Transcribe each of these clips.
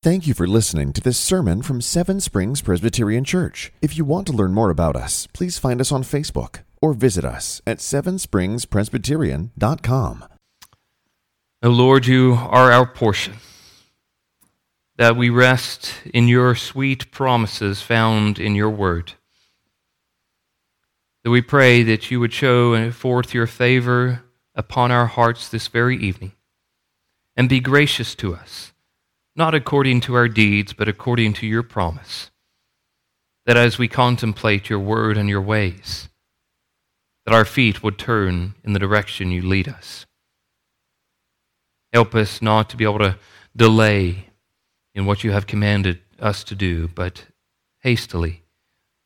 Thank you for listening to this sermon from Seven Springs Presbyterian Church. If you want to learn more about us, please find us on Facebook or visit us at sevenspringspresbyterian.com. O Lord, you are our portion, that we rest in your sweet promises found in your word. That we pray that you would show forth your favor upon our hearts this very evening and be gracious to us, not according to our deeds, but according to your promise. That as we contemplate your word and your ways, that our feet would turn in the direction you lead us. Help us not to be able to delay in what you have commanded us to do, but hastily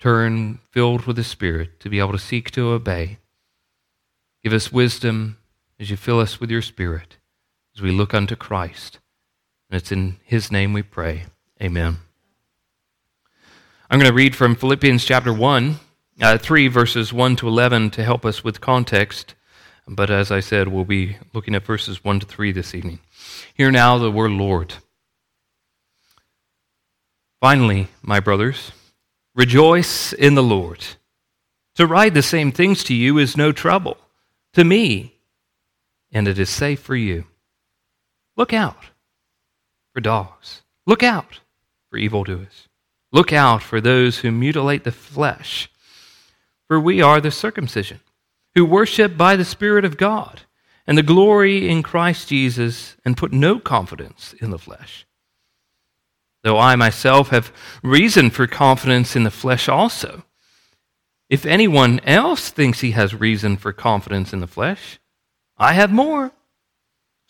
turn filled with the Spirit to be able to seek to obey. Give us wisdom as you fill us with your Spirit as we look unto Christ. And it's in His name we pray. Amen. I'm going to read from Philippians chapter 1, uh, 3, verses 1 to 11 to help us with context. But as I said, we'll be looking at verses 1 to 3 this evening. Hear now the word Lord. Finally, my brothers, rejoice in the Lord. To write the same things to you is no trouble. To me, and it is safe for you. Look out for dogs. Look out for evildoers. Look out for those who mutilate the flesh. For we are the circumcision who worship by the Spirit of God and the glory in Christ Jesus and put no confidence in the flesh. Though I myself have reason for confidence in the flesh also. If anyone else thinks he has reason for confidence in the flesh, I have more.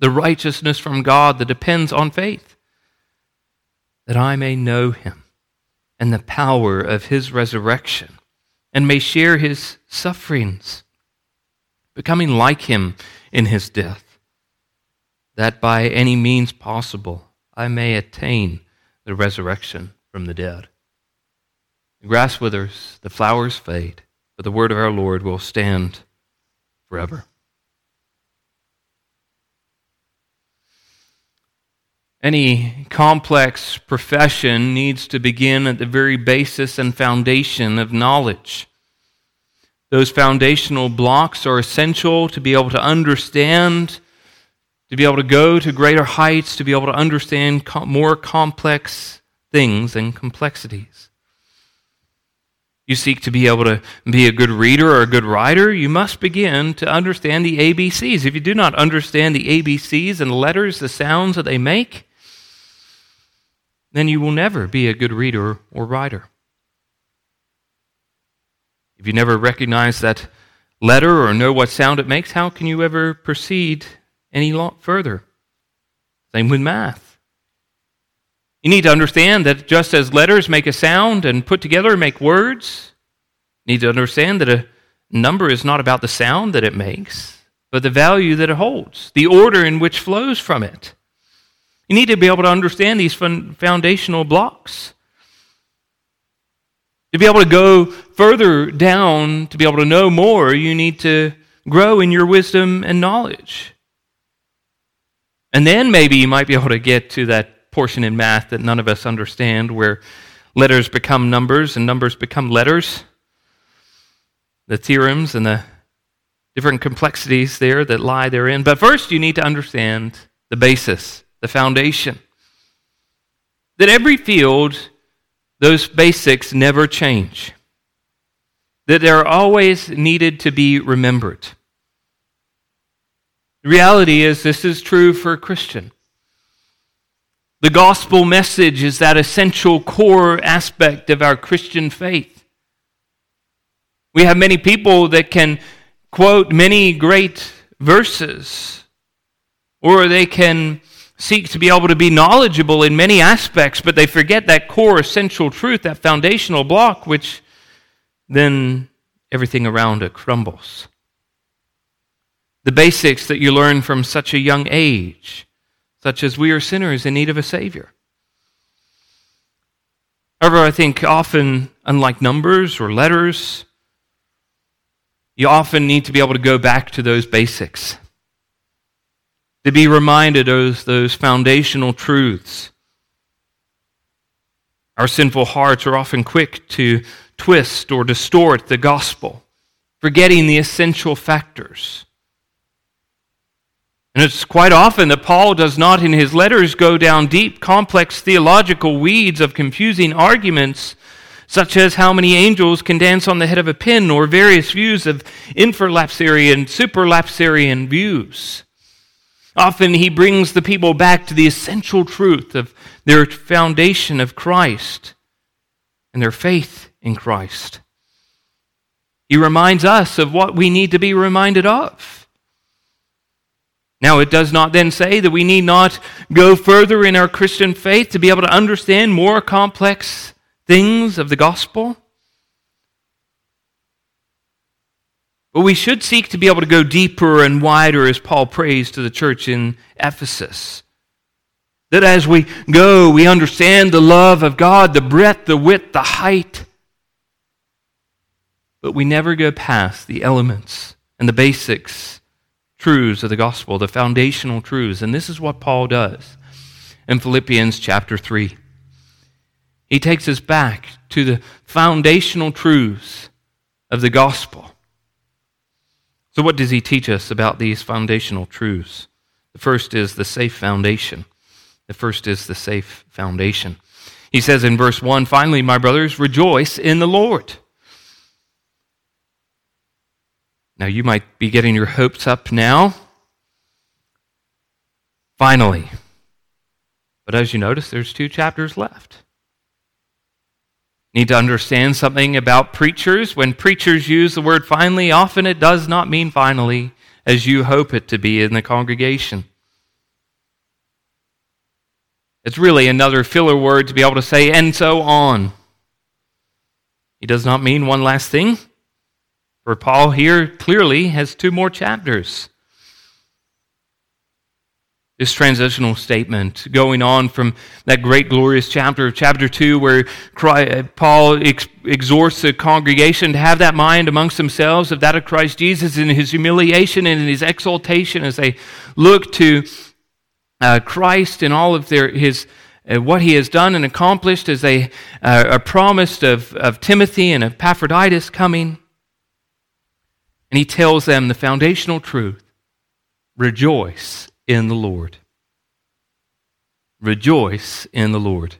the righteousness from God that depends on faith, that I may know him and the power of his resurrection and may share his sufferings, becoming like him in his death, that by any means possible I may attain the resurrection from the dead. The grass withers, the flowers fade, but the word of our Lord will stand forever. Any complex profession needs to begin at the very basis and foundation of knowledge. Those foundational blocks are essential to be able to understand, to be able to go to greater heights, to be able to understand more complex things and complexities. You seek to be able to be a good reader or a good writer, you must begin to understand the ABCs. If you do not understand the ABCs and letters, the sounds that they make, then you will never be a good reader or writer. If you never recognize that letter or know what sound it makes, how can you ever proceed any lot further? Same with math. You need to understand that just as letters make a sound and put together make words, you need to understand that a number is not about the sound that it makes, but the value that it holds, the order in which flows from it. You need to be able to understand these foundational blocks. To be able to go further down, to be able to know more, you need to grow in your wisdom and knowledge. And then maybe you might be able to get to that portion in math that none of us understand where letters become numbers and numbers become letters. The theorems and the different complexities there that lie therein. But first, you need to understand the basis, the foundation. That every field those basics never change. that they're always needed to be remembered. The reality is, this is true for a Christian. The gospel message is that essential core aspect of our Christian faith. We have many people that can quote many great verses, or they can seek to be able to be knowledgeable in many aspects, but they forget that core essential truth, that foundational block, which then everything around it crumbles. The basics that you learn from such a young age such as we are sinners in need of a Savior. However, I think often, unlike numbers or letters, you often need to be able to go back to those basics, to be reminded of those foundational truths. Our sinful hearts are often quick to twist or distort the gospel, forgetting the essential factors. And it's quite often that Paul does not, in his letters, go down deep, complex theological weeds of confusing arguments, such as how many angels can dance on the head of a pin, or various views of infralapsarian, supralapsarian views. Often he brings the people back to the essential truth of their foundation of Christ and their faith in Christ. He reminds us of what we need to be reminded of. Now, it does not then say that we need not go further in our Christian faith to be able to understand more complex things of the gospel. But we should seek to be able to go deeper and wider, as Paul prays to the church in Ephesus. That as we go, we understand the love of God, the breadth, the width, the height. But we never go past the elements and the basics truths of the gospel, the foundational truths. And this is what Paul does in Philippians chapter 3. He takes us back to the foundational truths of the gospel. So, what does he teach us about these foundational truths? The first is the safe foundation. The first is the safe foundation. He says in verse 1 Finally, my brothers, rejoice in the Lord. Now, you might be getting your hopes up now. Finally. But as you notice, there's two chapters left. Need to understand something about preachers. When preachers use the word finally, often it does not mean finally as you hope it to be in the congregation. It's really another filler word to be able to say, and so on. He does not mean one last thing. For Paul here clearly has two more chapters. This transitional statement going on from that great glorious chapter of chapter 2 where Paul ex- exhorts the congregation to have that mind amongst themselves of that of Christ Jesus in his humiliation and in his exaltation as they look to uh, Christ and all of their, his, uh, what he has done and accomplished as they uh, are promised of, of Timothy and of Epaphroditus coming. And he tells them the foundational truth rejoice in the Lord. Rejoice in the Lord.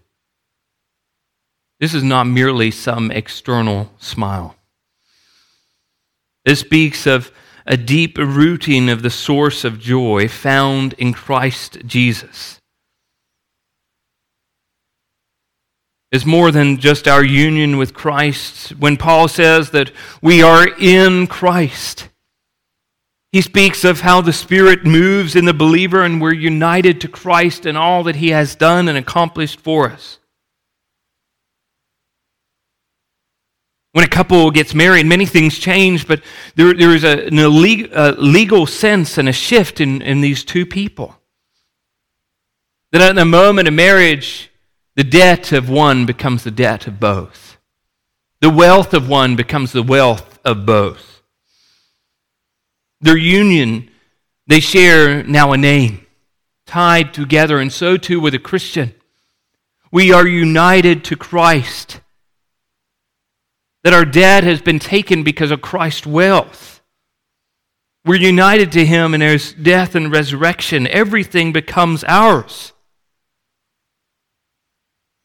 This is not merely some external smile. This speaks of a deep rooting of the source of joy found in Christ Jesus. It's more than just our union with Christ. When Paul says that we are in Christ, he speaks of how the Spirit moves in the believer and we're united to Christ and all that he has done and accomplished for us. When a couple gets married, many things change, but there, there is a, a legal sense and a shift in, in these two people. That at the moment of marriage, the debt of one becomes the debt of both. The wealth of one becomes the wealth of both. Their union, they share now a name, tied together, and so too with a Christian. We are united to Christ. That our debt has been taken because of Christ's wealth. We're united to Him, and there's death and resurrection. Everything becomes ours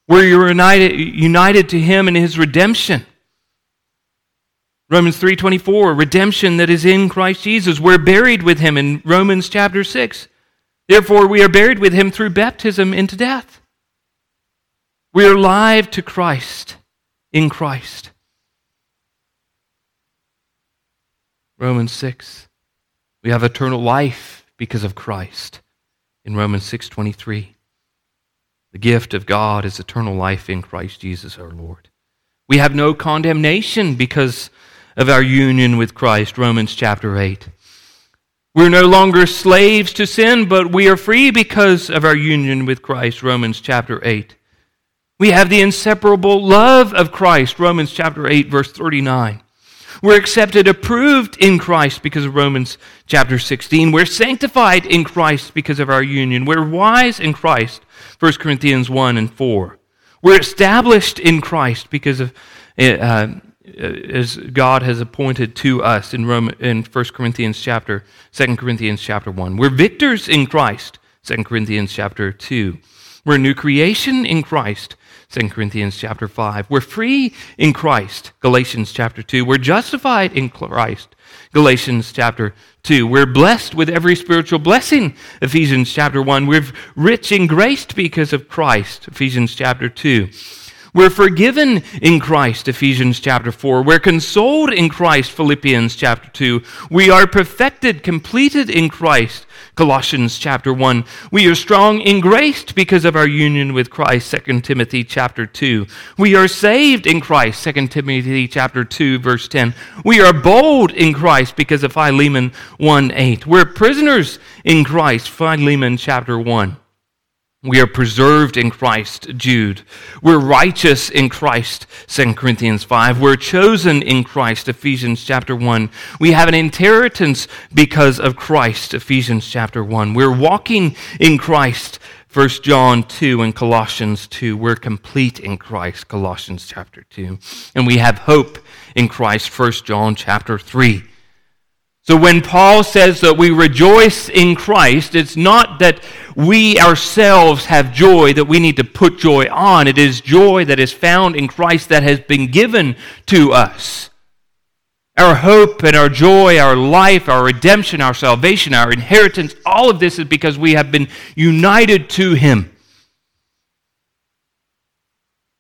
you're united, united to Him in His redemption. Romans 3:24, redemption that is in Christ Jesus. We're buried with him in Romans chapter 6. Therefore we are buried with him through baptism into death. We are alive to Christ in Christ. Romans 6. We have eternal life because of Christ in Romans 6:23. The gift of God is eternal life in Christ Jesus our Lord. We have no condemnation because of our union with Christ, Romans chapter 8. We're no longer slaves to sin, but we are free because of our union with Christ, Romans chapter 8. We have the inseparable love of Christ, Romans chapter 8, verse 39. We're accepted, approved in Christ because of Romans chapter 16. We're sanctified in Christ because of our union. We're wise in Christ, 1 Corinthians 1 and 4. We're established in Christ because of uh, Uh, as God has appointed to us in Rome, in 1 Corinthians chapter 2 Corinthians chapter 1. We're victors in Christ, 2 Corinthians chapter 2. We're a new creation in Christ, 2 Corinthians chapter 5. We're free in Christ, Galatians chapter 2. We're justified in Christ, Galatians chapter 2. We're blessed with every spiritual blessing, Ephesians chapter 1. We're rich in grace because of Christ, Ephesians chapter 2. We're forgiven in Christ, Ephesians chapter 4. We're consoled in Christ, Philippians chapter 2. We are perfected, completed in Christ, Colossians chapter 1. We are strong in grace because of our union with Christ, 2 Timothy chapter 2. We are saved in Christ, 2 Timothy chapter 2, verse 10. We are bold in Christ because of Philemon 1 8. We're prisoners in Christ, Philemon chapter 1. We are preserved in Christ, Jude. We're righteous in Christ, 2 Corinthians 5. We're chosen in Christ, Ephesians chapter 1. We have an inheritance because of Christ, Ephesians chapter 1. We're walking in Christ, 1 John 2 and Colossians 2. We're complete in Christ, Colossians chapter 2. And we have hope in Christ, 1 John chapter 3. So when Paul says that we rejoice in Christ, it's not that we ourselves have joy that we need to put joy on. It is joy that is found in Christ that has been given to us. Our hope and our joy, our life, our redemption, our salvation, our inheritance, all of this is because we have been united to Him.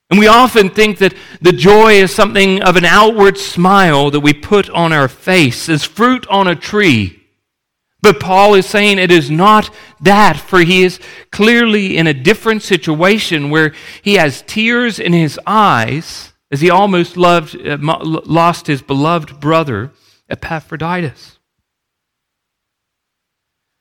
And we often think that the joy is something of an outward smile that we put on our face, as fruit on a tree. But Paul is saying it is not that, for he is clearly in a different situation where he has tears in his eyes as he almost loved, uh, lost his beloved brother, Epaphroditus.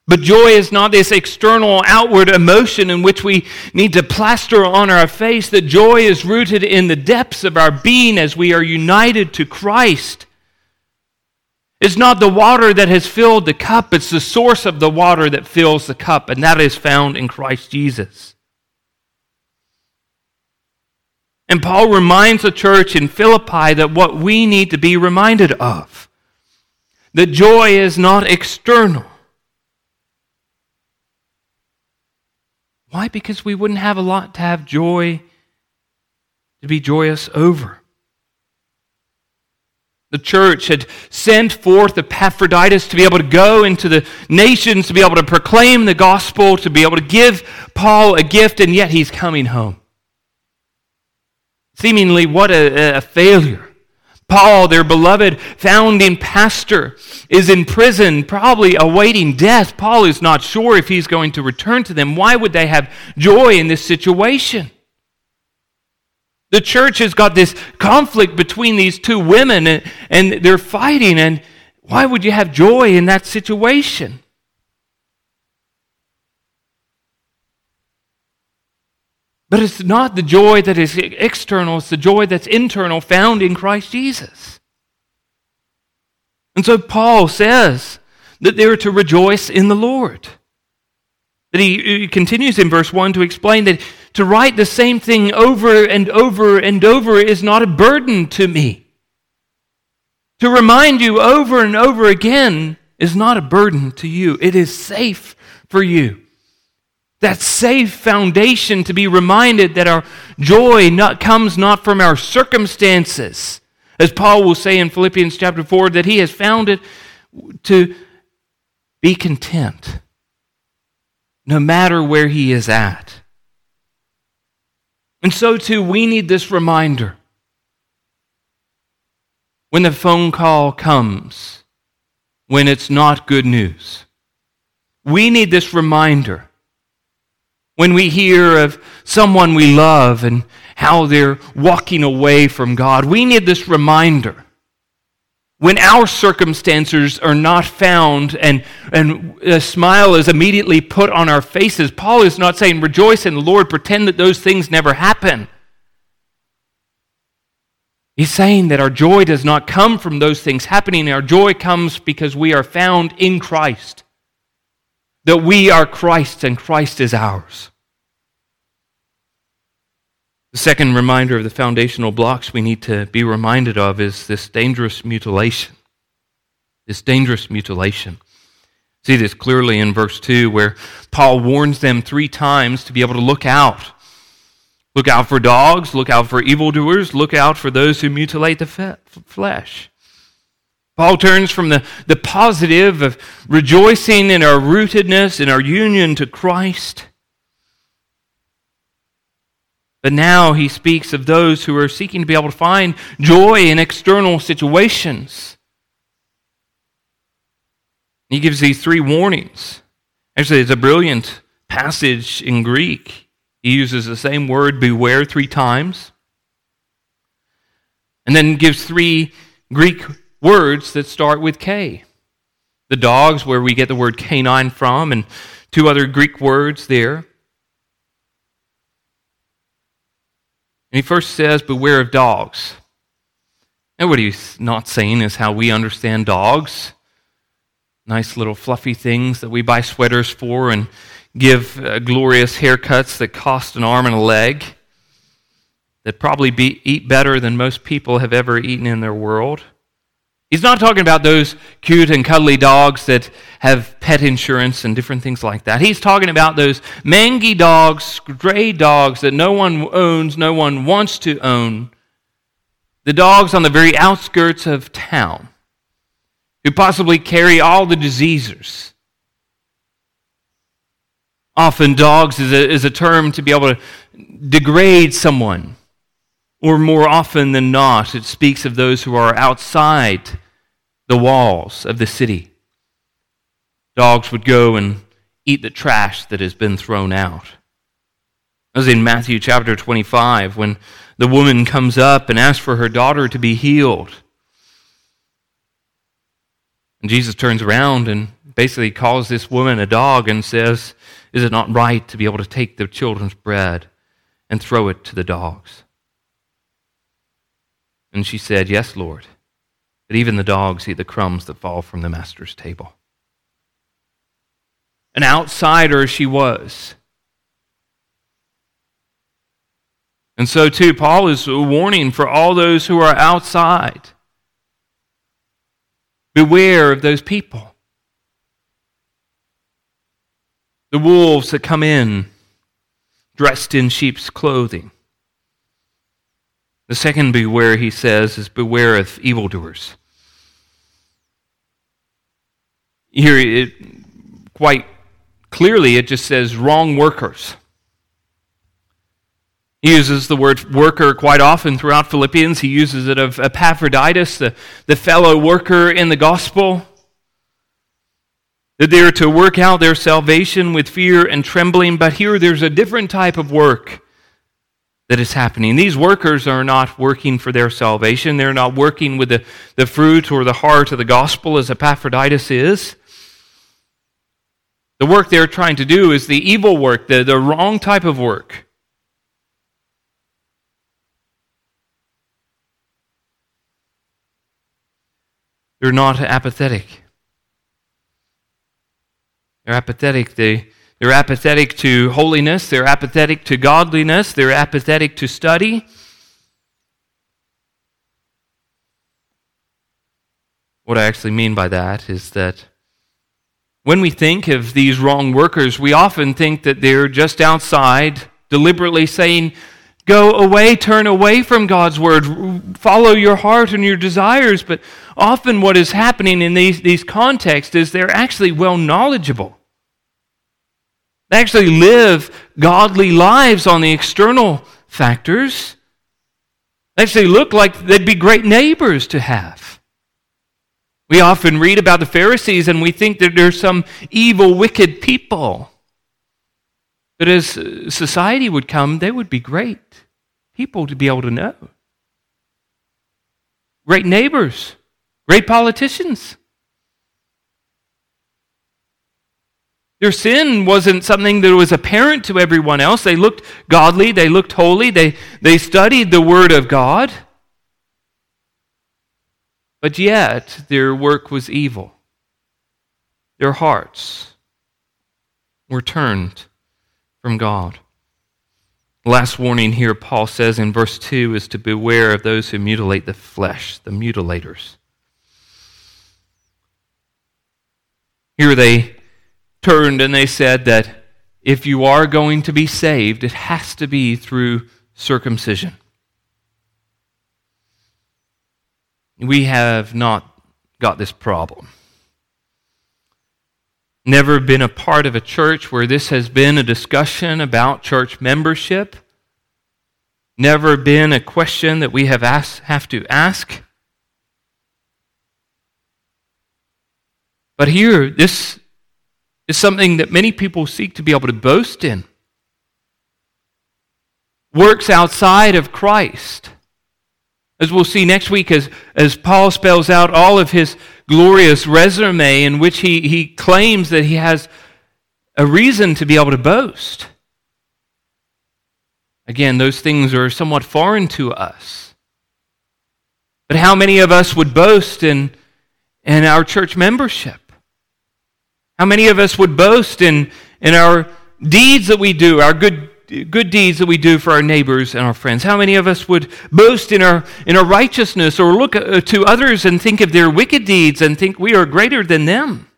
But joy is not this external, outward emotion in which we need to plaster on our face. That joy is rooted in the depths of our being as we are united to Christ. It's not the water that has filled the cup, it's the source of the water that fills the cup, and that is found in Christ Jesus. And Paul reminds the church in Philippi that what we need to be reminded of that joy is not external. Why? Because we wouldn't have a lot to have joy, to be joyous over. The church had sent forth Epaphroditus to be able to go into the nations, to be able to proclaim the gospel, to be able to give Paul a gift, and yet he's coming home. Seemingly, what a, a failure. Paul, their beloved founding pastor, is in prison, probably awaiting death. Paul is not sure if he's going to return to them. Why would they have joy in this situation? The church has got this conflict between these two women, and, and they're fighting, and why would you have joy in that situation? But it's not the joy that is external, it's the joy that's internal, found in Christ Jesus. And so Paul says that they're to rejoice in the Lord. That he, he, continues in verse 1 to explain that to write the same thing over and over and over is not a burden to me. To remind you over and over again is not a burden to you, it is safe for you that safe foundation to be reminded that our joy not, comes not from our circumstances, As Paul will say in Philippians chapter 4, that he has found it to be content no matter where he is at. And so, too, we need this reminder. When the phone call comes, when it's not good news, we need this reminder. When we hear of someone we love and how they're walking away from God, we need this reminder when our circumstances are not found and, and a smile is immediately put on our faces, Paul is not saying, rejoice in the Lord, pretend that those things never happen. He's saying that our joy does not come from those things happening. Our joy comes because we are found in Christ, that we are Christ and Christ is ours. The second reminder of the foundational blocks we need to be reminded of is this dangerous mutilation. This dangerous mutilation. See this clearly in verse 2, where Paul warns them three times to be able to look out. Look out for dogs, look out for evildoers, look out for those who mutilate the flesh. Paul turns from the, the positive of rejoicing in our rootedness, in our union to Christ, but now he speaks of those who are seeking to be able to find joy in external situations. He gives these three warnings. Actually, it's a brilliant passage in Greek. He uses the same word, beware, three times. And then gives three Greek words that start with K. The dogs, where we get the word canine from, and two other Greek words there. And he first says, Beware of dogs. And what he's not saying is how we understand dogs nice little fluffy things that we buy sweaters for and give uh, glorious haircuts that cost an arm and a leg, that probably be, eat better than most people have ever eaten in their world. He's not talking about those cute and cuddly dogs that have pet insurance and different things like that. He's talking about those mangy dogs, stray dogs that no one owns, no one wants to own. The dogs on the very outskirts of town who possibly carry all the diseases. Often, dogs is a, is a term to be able to degrade someone. Or more often than not, it speaks of those who are outside the walls of the city. Dogs would go and eat the trash that has been thrown out. As in Matthew chapter 25, when the woman comes up and asks for her daughter to be healed. And Jesus turns around and basically calls this woman a dog and says, Is it not right to be able to take the children's bread and throw it to the dogs? And she said, Yes, Lord. But even the dogs eat the crumbs that fall from the master's table. An outsider she was. And so, too, Paul is warning for all those who are outside. Beware of those people. The wolves that come in dressed in sheep's clothing. The second beware, he says, is beware of evildoers. Here, it, quite clearly, it just says wrong workers. He uses the word worker quite often throughout Philippians. He uses it of Epaphroditus, the, the fellow worker in the gospel. That they are to work out their salvation with fear and trembling, but here there's a different type of work that is happening. These workers are not working for their salvation. They're not working with the, the fruit or the heart of the gospel as Epaphroditus is. The work they're trying to do is the evil work, the, the wrong type of work. They're not apathetic. They're apathetic. They they're apathetic to holiness, they're apathetic to godliness, they're apathetic to study. What I actually mean by that is that when we think of these wrong workers, we often think that they're just outside, deliberately saying go away, turn away from God's word, follow your heart and your desires. But often, what is happening in these, these contexts is they're actually well knowledgeable. They actually live godly lives on the external factors. They actually look like they'd be great neighbors to have. We often read about the Pharisees and we think that they're some evil, wicked people. But as society would come, they would be great people to be able to know. Great neighbors, great politicians. Their sin wasn't something that was apparent to everyone else. They looked godly, they looked holy, they, they studied the Word of God. But yet, their work was evil. Their hearts were turned from God. Last warning here, Paul says in verse 2 is to beware of those who mutilate the flesh, the mutilators. Here they turned and they said that if you are going to be saved, it has to be through circumcision. We have not got this problem never been a part of a church where this has been a discussion about church membership, never been a question that we have, asked, have to ask. But here, this is something that many people seek to be able to boast in. Works outside of Christ. As we'll see next week, as, as Paul spells out all of his glorious resume in which he, he claims that he has a reason to be able to boast. Again, those things are somewhat foreign to us. But how many of us would boast in, in our church membership? How many of us would boast in, in our deeds that we do, our good good deeds that we do for our neighbors and our friends? How many of us would boast in our, in our righteousness or look uh, to others and think of their wicked deeds and think we are greater than them?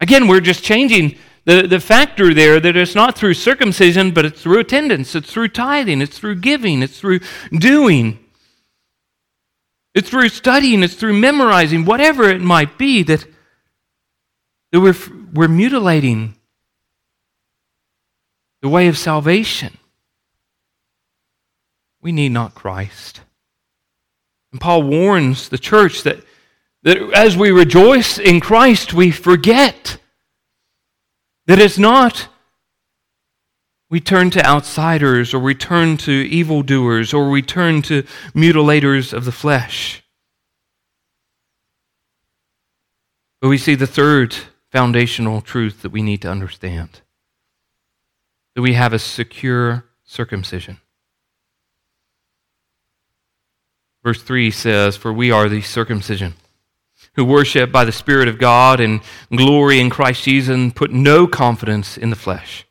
Again, we're just changing the, the factor there that it's not through circumcision, but it's through attendance, it's through tithing, it's through giving, it's through doing. It's through studying, it's through memorizing, whatever it might be, that, that we're, we're mutilating the way of salvation. We need not Christ. And Paul warns the church that, that as we rejoice in Christ, we forget that it's not we turn to outsiders or we turn to evildoers or we turn to mutilators of the flesh. But we see the third foundational truth that we need to understand that we have a secure circumcision. Verse 3 says, For we are the circumcision, who worship by the Spirit of God and glory in Christ Jesus and put no confidence in the flesh.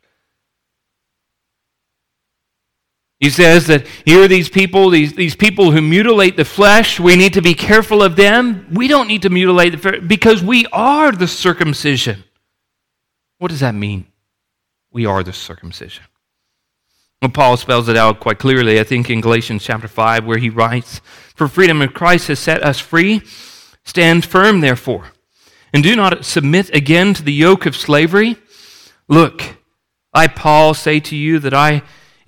He says that here are these people, these, these people who mutilate the flesh. We need to be careful of them. We don't need to mutilate the flesh because we are the circumcision. What does that mean? we are the circumcision. Well, Paul spells it out quite clearly, I think, in Galatians chapter 5, where he writes, For freedom of Christ has set us free. Stand firm, therefore, and do not submit again to the yoke of slavery. Look, I, Paul, say to you that I,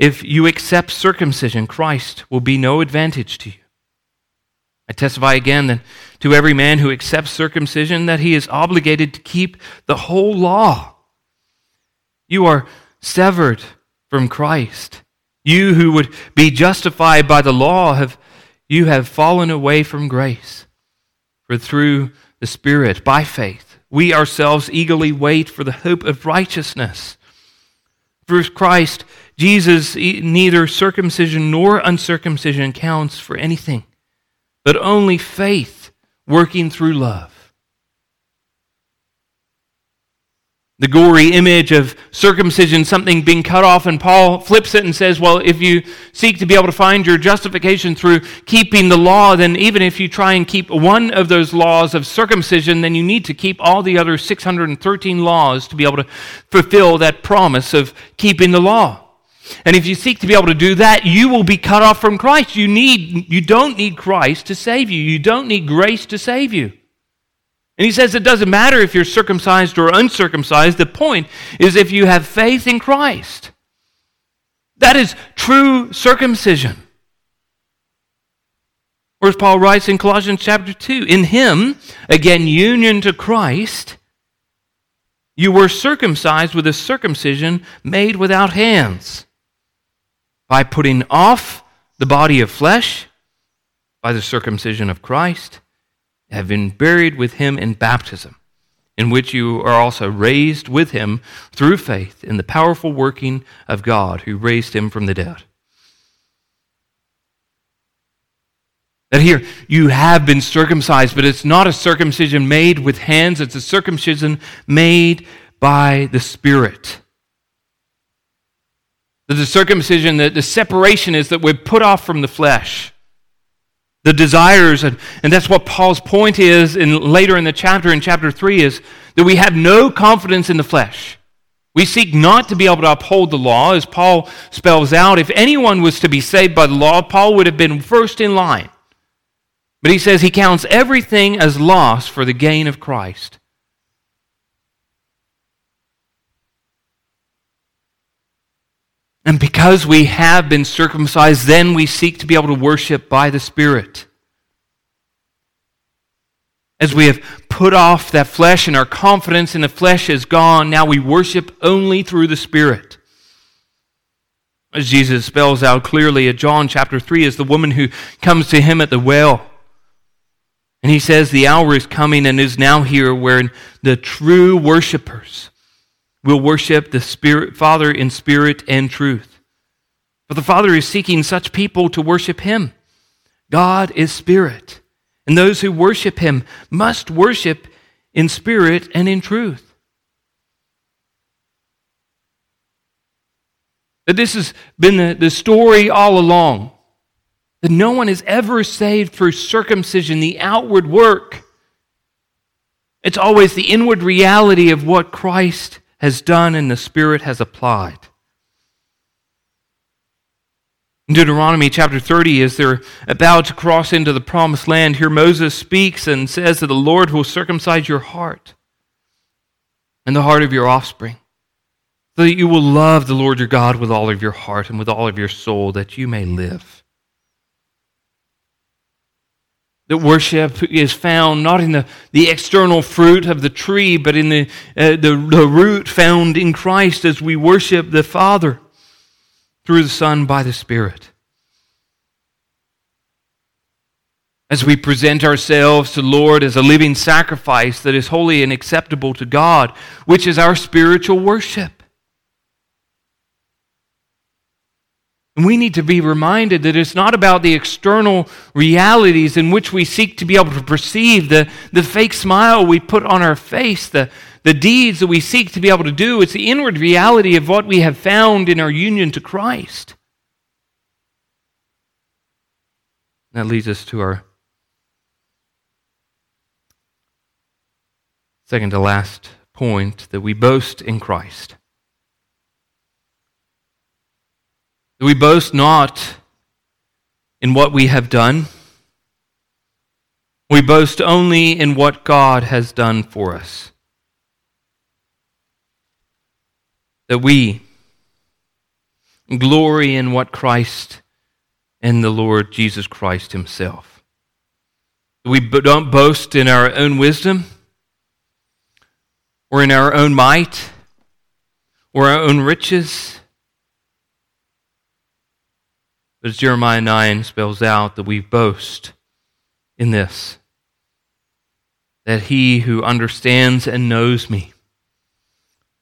if you accept circumcision, Christ will be no advantage to you. I testify again that to every man who accepts circumcision that he is obligated to keep the whole law. You are severed from Christ. You who would be justified by the law have you have fallen away from grace. For through the Spirit, by faith, we ourselves eagerly wait for the hope of righteousness. Through Christ, Jesus, neither circumcision nor uncircumcision counts for anything, but only faith working through love. the gory image of circumcision, something being cut off, and Paul flips it and says, Well, if you seek to be able to find your justification through keeping the law, then even if you try and keep one of those laws of circumcision, then you need to keep all the other 613 laws to be able to fulfill that promise of keeping the law. And if you seek to be able to do that, you will be cut off from Christ. You, need, you don't need Christ to save you, you don't need grace to save you. And he says it doesn't matter if you're circumcised or uncircumcised. The point is if you have faith in Christ. That is true circumcision. Or as Paul writes in Colossians chapter 2 In him, again, union to Christ, you were circumcised with a circumcision made without hands, by putting off the body of flesh by the circumcision of Christ have been buried with him in baptism, in which you are also raised with him through faith in the powerful working of God who raised him from the dead. That here you have been circumcised, but it's not a circumcision made with hands, it's a circumcision made by the Spirit. The circumcision, that the separation is that we're put off from the flesh. The desires and, and that's what paul's point is in later in the chapter in chapter 3 is that we have no confidence in the flesh. We seek not to be able to uphold the law. As paul spells out if anyone was to be saved by the law paul would have been first in line. But he says he counts everything as loss for the gain of christ And because we have been circumcised, then we seek to be able to worship by the Spirit. As we have put off that flesh and our confidence in the flesh is gone, now we worship only through the Spirit. As Jesus spells out clearly in John chapter 3, is the woman who comes to him at the well. And he says, The hour is coming and is now here where the true worshipers will worship the Spirit, Father in spirit and truth. For the Father is seeking such people to worship Him. God is spirit, and those who worship Him must worship in spirit and in truth. That this has been the, the story all along. That no one is ever saved through circumcision, the outward work. It's always the inward reality of what Christ has done and the Spirit has applied. In Deuteronomy chapter 30, as they're about to cross into the promised land, here Moses speaks and says that the Lord will circumcise your heart and the heart of your offspring, so that you will love the Lord your God with all of your heart and with all of your soul, that you may live. That worship is found not in the, the external fruit of the tree, but in the, uh, the, the root found in Christ as we worship the Father through the Son by the Spirit. As we present ourselves to the Lord as a living sacrifice that is holy and acceptable to God, which is our spiritual worship. And we need to be reminded that it's not about the external realities in which we seek to be able to perceive, the, the fake smile we put on our face, the, the deeds that we seek to be able to do. It's the inward reality of what we have found in our union to Christ. That leads us to our second to last point that we boast in Christ. We boast not in what we have done. We boast only in what God has done for us. That we glory in what Christ and the Lord Jesus Christ Himself. We don't boast in our own wisdom or in our own might or our own riches but as Jeremiah 9 spells out, that we boast in this that he who understands and knows me,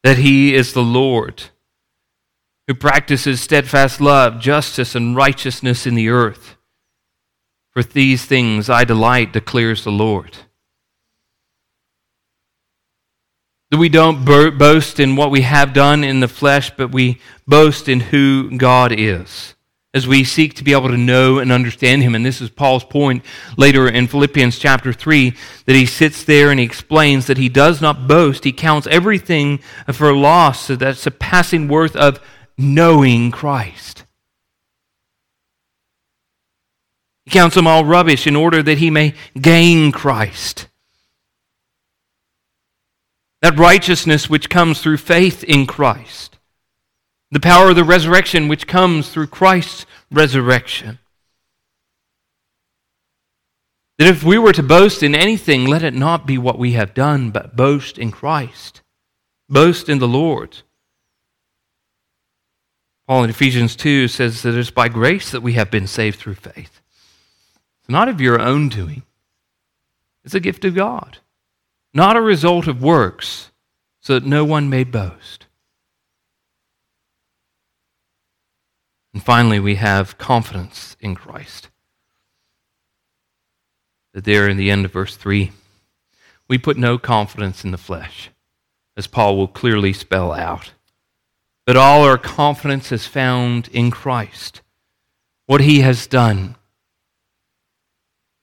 that he is the Lord who practices steadfast love, justice, and righteousness in the earth. For these things I delight, declares the Lord. That we don't boast in what we have done in the flesh, but we boast in who God is as we seek to be able to know and understand him. And this is Paul's point later in Philippians chapter 3 that he sits there and he explains that he does not boast. He counts everything for loss, so that's a passing worth of knowing Christ. He counts them all rubbish in order that he may gain Christ. That righteousness which comes through faith in Christ. The power of the resurrection which comes through Christ's resurrection. That if we were to boast in anything, let it not be what we have done, but boast in Christ. Boast in the Lord. Paul in Ephesians 2 says that it's by grace that we have been saved through faith. It's not of your own doing, it's a gift of God, not a result of works, so that no one may boast. And finally, we have confidence in Christ. That there in the end of verse 3, we put no confidence in the flesh, as Paul will clearly spell out. But all our confidence is found in Christ, what he has done,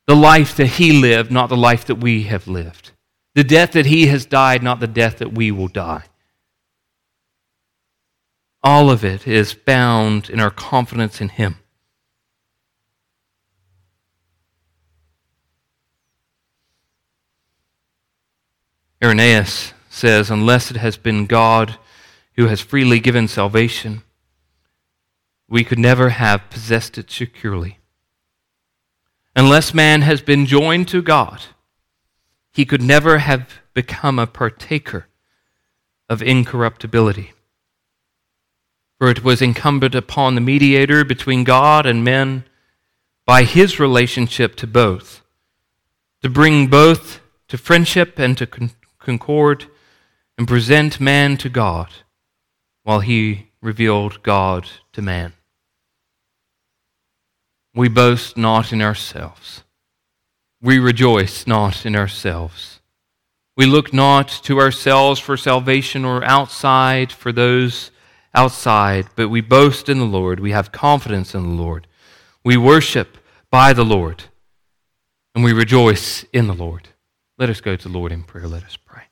the life that he lived, not the life that we have lived, the death that he has died, not the death that we will die. All of it is bound in our confidence in Him. Irenaeus says, Unless it has been God who has freely given salvation, we could never have possessed it securely. Unless man has been joined to God, he could never have become a partaker of incorruptibility. For it was incumbent upon the mediator between God and men by his relationship to both, to bring both to friendship and to con- concord and present man to God while he revealed God to man. We boast not in ourselves. We rejoice not in ourselves. We look not to ourselves for salvation or outside for those outside, but we boast in the Lord. We have confidence in the Lord. We worship by the Lord, and we rejoice in the Lord. Let us go to the Lord in prayer. Let us pray.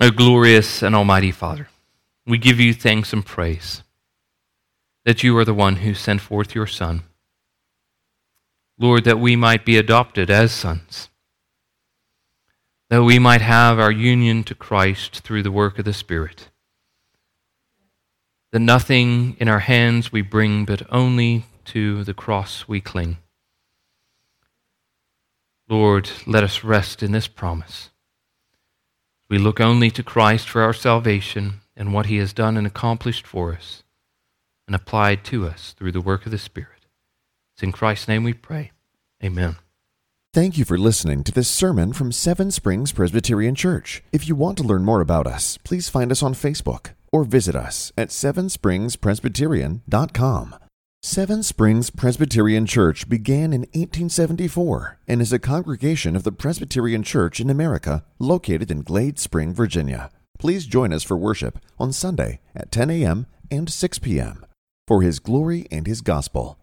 O glorious and almighty Father, we give you thanks and praise that you are the one who sent forth your Son. Lord, that we might be adopted as sons that we might have our union to Christ through the work of the Spirit. That nothing in our hands we bring, but only to the cross we cling. Lord, let us rest in this promise. We look only to Christ for our salvation and what he has done and accomplished for us and applied to us through the work of the Spirit. It's in Christ's name we pray. Amen. Thank you for listening to this sermon from Seven Springs Presbyterian Church. If you want to learn more about us, please find us on Facebook or visit us at sevenspringspresbyterian.com. Seven Springs Presbyterian Church began in 1874 and is a congregation of the Presbyterian Church in America located in Glade Spring, Virginia. Please join us for worship on Sunday at 10 a.m. and 6 p.m. for His glory and His gospel.